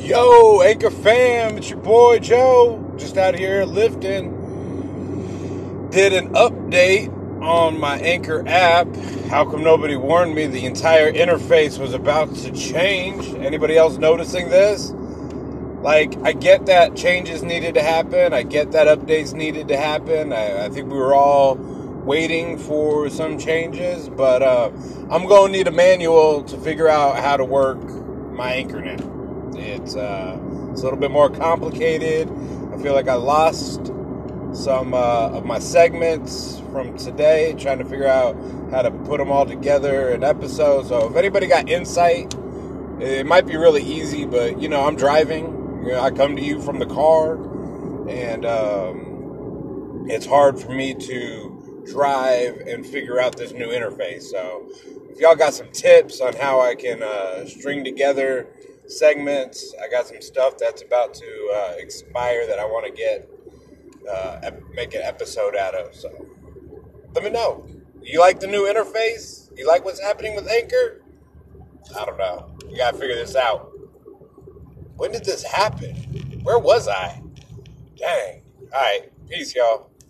Yo, Anchor fam, it's your boy Joe. Just out here lifting. Did an update on my Anchor app. How come nobody warned me the entire interface was about to change? Anybody else noticing this? Like, I get that changes needed to happen. I get that updates needed to happen. I, I think we were all waiting for some changes, but uh, I'm going to need a manual to figure out how to work my Anchor now. It's, uh, it's a little bit more complicated. I feel like I lost some uh, of my segments from today, trying to figure out how to put them all together in episodes. So if anybody got insight, it might be really easy, but you know, I'm driving. You know, I come to you from the car, and um, it's hard for me to drive and figure out this new interface. So if y'all got some tips on how I can uh, string together segments, I got some stuff that's about to uh, expire that I want to get uh, make an episode out of. So let me know. You like the new interface? You like what's happening with Anchor? I don't know. You gotta figure this out. When did this happen? Where was I? Dang. All right. Peace, y'all.